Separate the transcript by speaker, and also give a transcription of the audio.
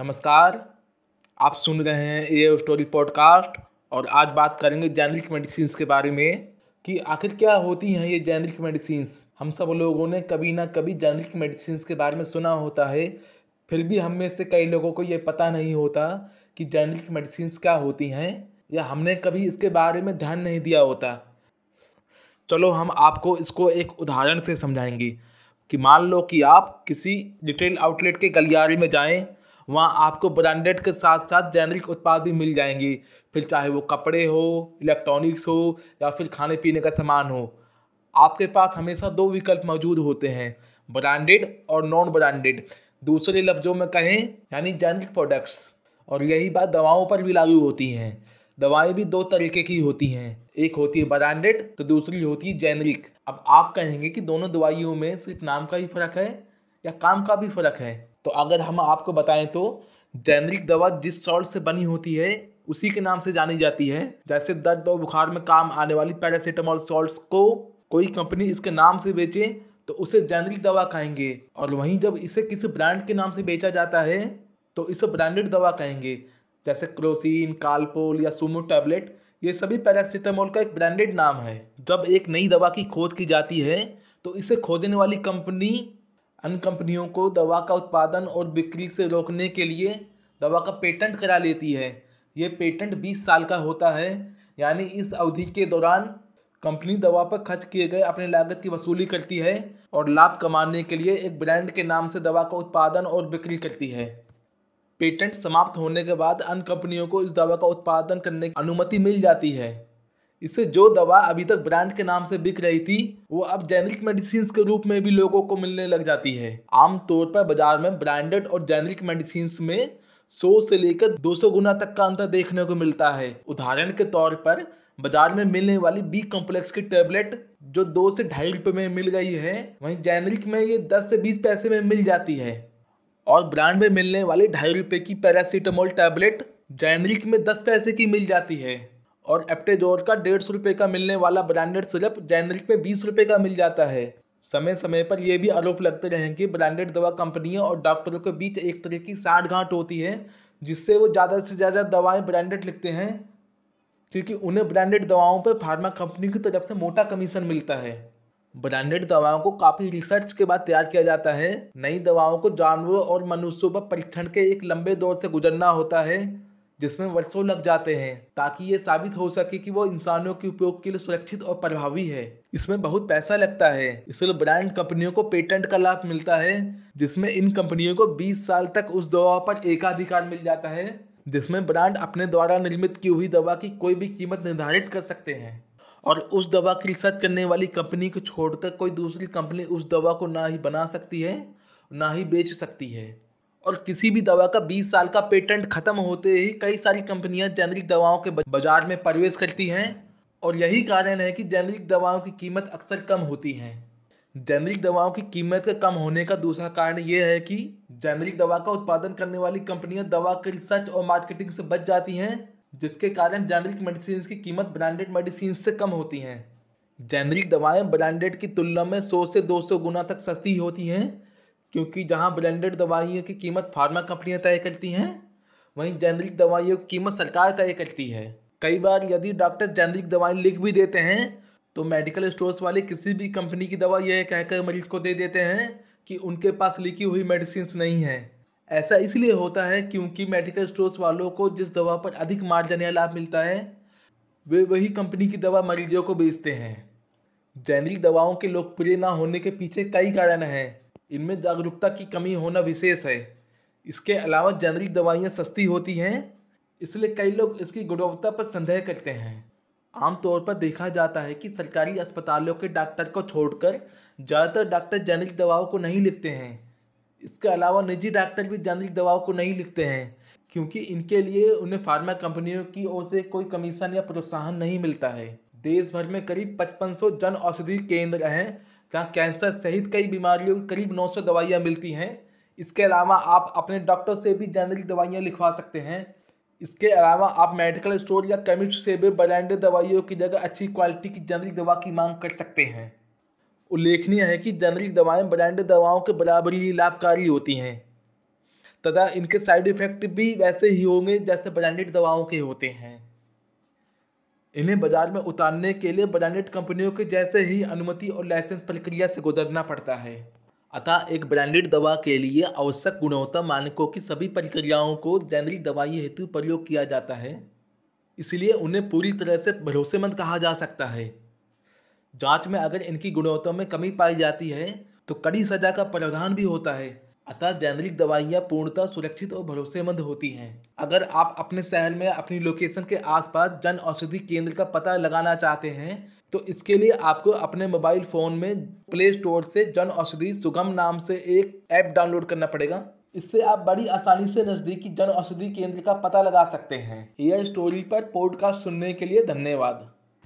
Speaker 1: नमस्कार, आप सुन रहे हैं ए स्टोरी पॉडकास्ट और आज बात करेंगे जेनरिक मेडिसिन के बारे में कि आखिर क्या होती हैं ये जेनरिक मेडिसिन हम सब लोगों ने कभी ना कभी जेनरिक मेडिसिन के बारे में सुना होता है, फिर भी हम में से कई लोगों को ये पता नहीं होता कि जेनरिक मेडिसिन क्या होती हैं, या हमने कभी इसके बारे में ध्यान नहीं दिया होता। चलो हम आपको इसको एक उदाहरण से समझाएँगे कि मान लो कि आप किसी रिटेल आउटलेट के गलियारे में जाएँ वहाँ आपको ब्रांडेड के साथ साथ जेनरिक उत्पाद भी मिल जाएँगे। फिर चाहे वो कपड़े हो, इलेक्ट्रॉनिक्स हो, या फिर खाने पीने का सामान हो, आपके पास हमेशा दो विकल्प मौजूद होते हैं, ब्रांडेड और नॉन ब्रांडेड दूसरे लफ्ज़ों में कहें, यानी जेनरिक प्रोडक्ट्स, और यही बात दवाओं पर भी लागू होती हैं। दवाएँ भी दो तरीके की होती हैं, एक होती है ब्रांडेड तो दूसरी होती है जेनरिक। अब आप कहेंगे कि दोनों दवाइयों में सिर्फ़ नाम का ही फ़र्क है, या काम का भी फ़र्क है? तो अगर हम आपको बताएँ तो जेनरिक दवा जिस सॉल्ट से बनी होती है, उसी के नाम से जानी जाती है। जैसे दर्द और बुखार में काम आने वाली पैरासीटामोल सॉल्ट्स को कोई कंपनी इसके नाम से बेचे तो उसे जेनरिक दवा कहेंगे। और वहीं जब इसे किसी ब्रांड के नाम से बेचा जाता है तो इसे ब्रांडेड दवा कहेंगे। जैसे क्रोसिन, कालपोल या सुमो टैबलेट, ये सभी पैरासीटामोल का एक ब्रांडेड नाम है। जब एक नई दवा की खोज की जाती है तो इसे खोजने वाली कंपनी अन्य कंपनियों को दवा का उत्पादन और बिक्री से रोकने के लिए दवा का पेटेंट करा लेती है। ये पेटेंट 20 साल का होता है, यानी इस अवधि के दौरान कंपनी दवा पर खर्च किए गए अपने लागत की वसूली करती है और लाभ कमाने के लिए एक ब्रांड के नाम से दवा का उत्पादन और बिक्री करती है। पेटेंट समाप्त होने के बाद अन्य कंपनियों को इस दवा का उत्पादन करने की अनुमति मिल जाती है। इससे जो दवा अभी तक ब्रांड के नाम से बिक रही थी, वो अब जेनरिक मेडिसिन के रूप में भी लोगों को मिलने लग जाती है। आमतौर पर बाज़ार में ब्रांडेड और जेनरिक मेडिसिन में 100 से लेकर 200 गुना तक का अंतर देखने को मिलता है। उदाहरण के तौर पर, बाज़ार में मिलने वाली बी कॉम्प्लेक्स की टेबलेट जो दो से ढाई रुपये में मिल गई है, वहीं जेनरिक में ये दस से बीस पैसे में मिल जाती है। और ब्रांड में मिलने वाली ढाई रुपये की पैरासीटामोल टैबलेट जेनरिक में दस पैसे की मिल जाती है। और एप्टेजोर का डेढ़ सौ रुपये का मिलने वाला ब्रांडेड सिरप जेनरिक में बीस रुपये का मिल जाता है। समय समय पर यह भी आरोप लगते रहे कि ब्रांडेड दवा कंपनियों और डॉक्टरों के बीच एक तरह की साठ गांठ होती है, जिससे वो ज़्यादा से ज़्यादा दवाएँ ब्रांडेड लिखते हैं, क्योंकि उन्हें ब्रांडेड दवाओं पर फार्मा कंपनी की तरफ़ से मोटा कमीशन मिलता है। ब्रांडेड दवाओं को काफ़ी रिसर्च के बाद तैयार किया जाता है। नई दवाओं को जानवरों और मनुष्यों पर परीक्षण के एक लंबे दौर से गुजरना होता है। जिसमें वर्षों लग जाते हैं, ताकि ये साबित हो सके कि वो इंसानों के उपयोग के लिए सुरक्षित और प्रभावी है। इसमें बहुत पैसा लगता है। इसलिए ब्रांड कंपनियों को पेटेंट का लाभ मिलता है, जिसमें इन कंपनियों को 20 साल तक उस दवा पर एकाधिकार मिल जाता है, जिसमें ब्रांड अपने द्वारा निर्मित की हुई दवा की कोई भी कीमत निर्धारित कर सकते हैं। और उस दवा की रिसर्च करने वाली कंपनी को छोड़कर कोई दूसरी कंपनी उस दवा को ना ही बना सकती है, ना ही बेच सकती है। और किसी भी दवा का 20 साल का पेटेंट खत्म होते ही कई सारी कंपनियाँ जेनरिक दवाओं के बाज़ार में प्रवेश करती हैं और यही कारण है कि जेनरिक दवाओं की कीमत अक्सर कम होती हैं। जेनरिक दवाओं की कीमत का कम होने का दूसरा कारण यह है कि जेनरिक दवा का उत्पादन करने वाली कंपनियाँ दवा के रिसर्च और मार्केटिंग से बच जाती हैं, जिसके कारण जेनरिक मेडिसिन की कीमत ब्रांडेड मेडिसिन से कम होती हैं। जेनरिक दवाएँ ब्रांडेड की तुलना में 100 से 200 गुना तक सस्ती होती हैं क्योंकि जहाँ ब्रांडेड दवाइयों की कीमत फार्मा कंपनियाँ तय करती हैं, वहीं जेनरिक दवाइयों की कीमत सरकार तय करती है। कई बार यदि डॉक्टर जेनरिक दवाई लिख भी देते हैं तो मेडिकल स्टोर्स वाले किसी भी कंपनी की दवा यह कहकर मरीज़ को दे देते हैं कि उनके पास लिखी हुई मेडिसिन नहीं है। ऐसा इसलिए होता है क्योंकि मेडिकल स्टोर्स वालों को जिस दवा पर अधिक मार्जिन या लाभ मिलता है, वे वही कंपनी की दवा मरीजों को बेचते हैं। जेनरिक दवाओं के लोकप्रिय ना होने के पीछे कई कारण हैं। इनमें जागरूकता की कमी होना विशेष है। इसके अलावा जेनरिक दवाइयाँ सस्ती होती हैं, इसलिए कई लोग इसकी गुणवत्ता पर संदेह करते हैं। आमतौर पर देखा जाता है कि सरकारी अस्पतालों के डॉक्टर को छोड़कर ज़्यादातर डॉक्टर जेनरिक दवाओं को नहीं लिखते हैं। इसके अलावा निजी डॉक्टर भी जेनरिक दवाओं को नहीं लिखते हैं, क्योंकि इनके लिए उन्हें फार्मा कंपनियों की ओर से कोई कमीशन या प्रोत्साहन नहीं मिलता है। देश भर में करीब पचपन सौ जन औषधि केंद्र हैं जहाँ कैंसर सहित कई बीमारियों की करीब नौ सौ दवाइयाँ मिलती हैं। इसके अलावा आप अपने डॉक्टर से भी जेनरिक दवाइयाँ लिखवा सकते हैं। इसके अलावा आप मेडिकल स्टोर या केमिस्ट से भी ब्रांडेड दवाइयों की जगह अच्छी क्वालिटी की जेनरिक दवा की मांग कर सकते हैं। उल्लेखनीय है कि जेनरिक दवाएँ ब्रांडेड दवाओं के बराबर ही लाभकारी होती हैं। तथा इनके साइड इफ़ेक्ट भी वैसे ही होंगे जैसे ब्रांडेड दवाओं के होते हैं। इन्हें बाज़ार में उतारने के लिए ब्रांडेड कंपनियों के जैसे ही अनुमति और लाइसेंस प्रक्रिया से गुजरना पड़ता है। अतः एक ब्रांडेड दवा के लिए आवश्यक गुणवत्ता मानकों की सभी प्रक्रियाओं को जेनरिक दवाई हेतु प्रयोग किया जाता है। इसलिए उन्हें पूरी तरह से भरोसेमंद कहा जा सकता है। जाँच में अगर इनकी गुणवत्ता में कमी पाई जाती है तो कड़ी सजा का प्रावधान भी होता है। अतः जेनरिक दवाइयाँ पूर्णतः सुरक्षित और भरोसेमंद होती हैं। अगर आप अपने शहर में अपनी लोकेशन के आसपास जन औषधि केंद्र का पता लगाना चाहते हैं तो इसके लिए आपको अपने मोबाइल फ़ोन में प्ले स्टोर से जन औषधि सुगम नाम से एक ऐप डाउनलोड करना पड़ेगा। इससे आप बड़ी आसानी से नज़दीकी जन औषधि केंद्र का पता लगा सकते हैं। यह स्टोरी पर पॉडकास्ट सुनने के लिए धन्यवाद।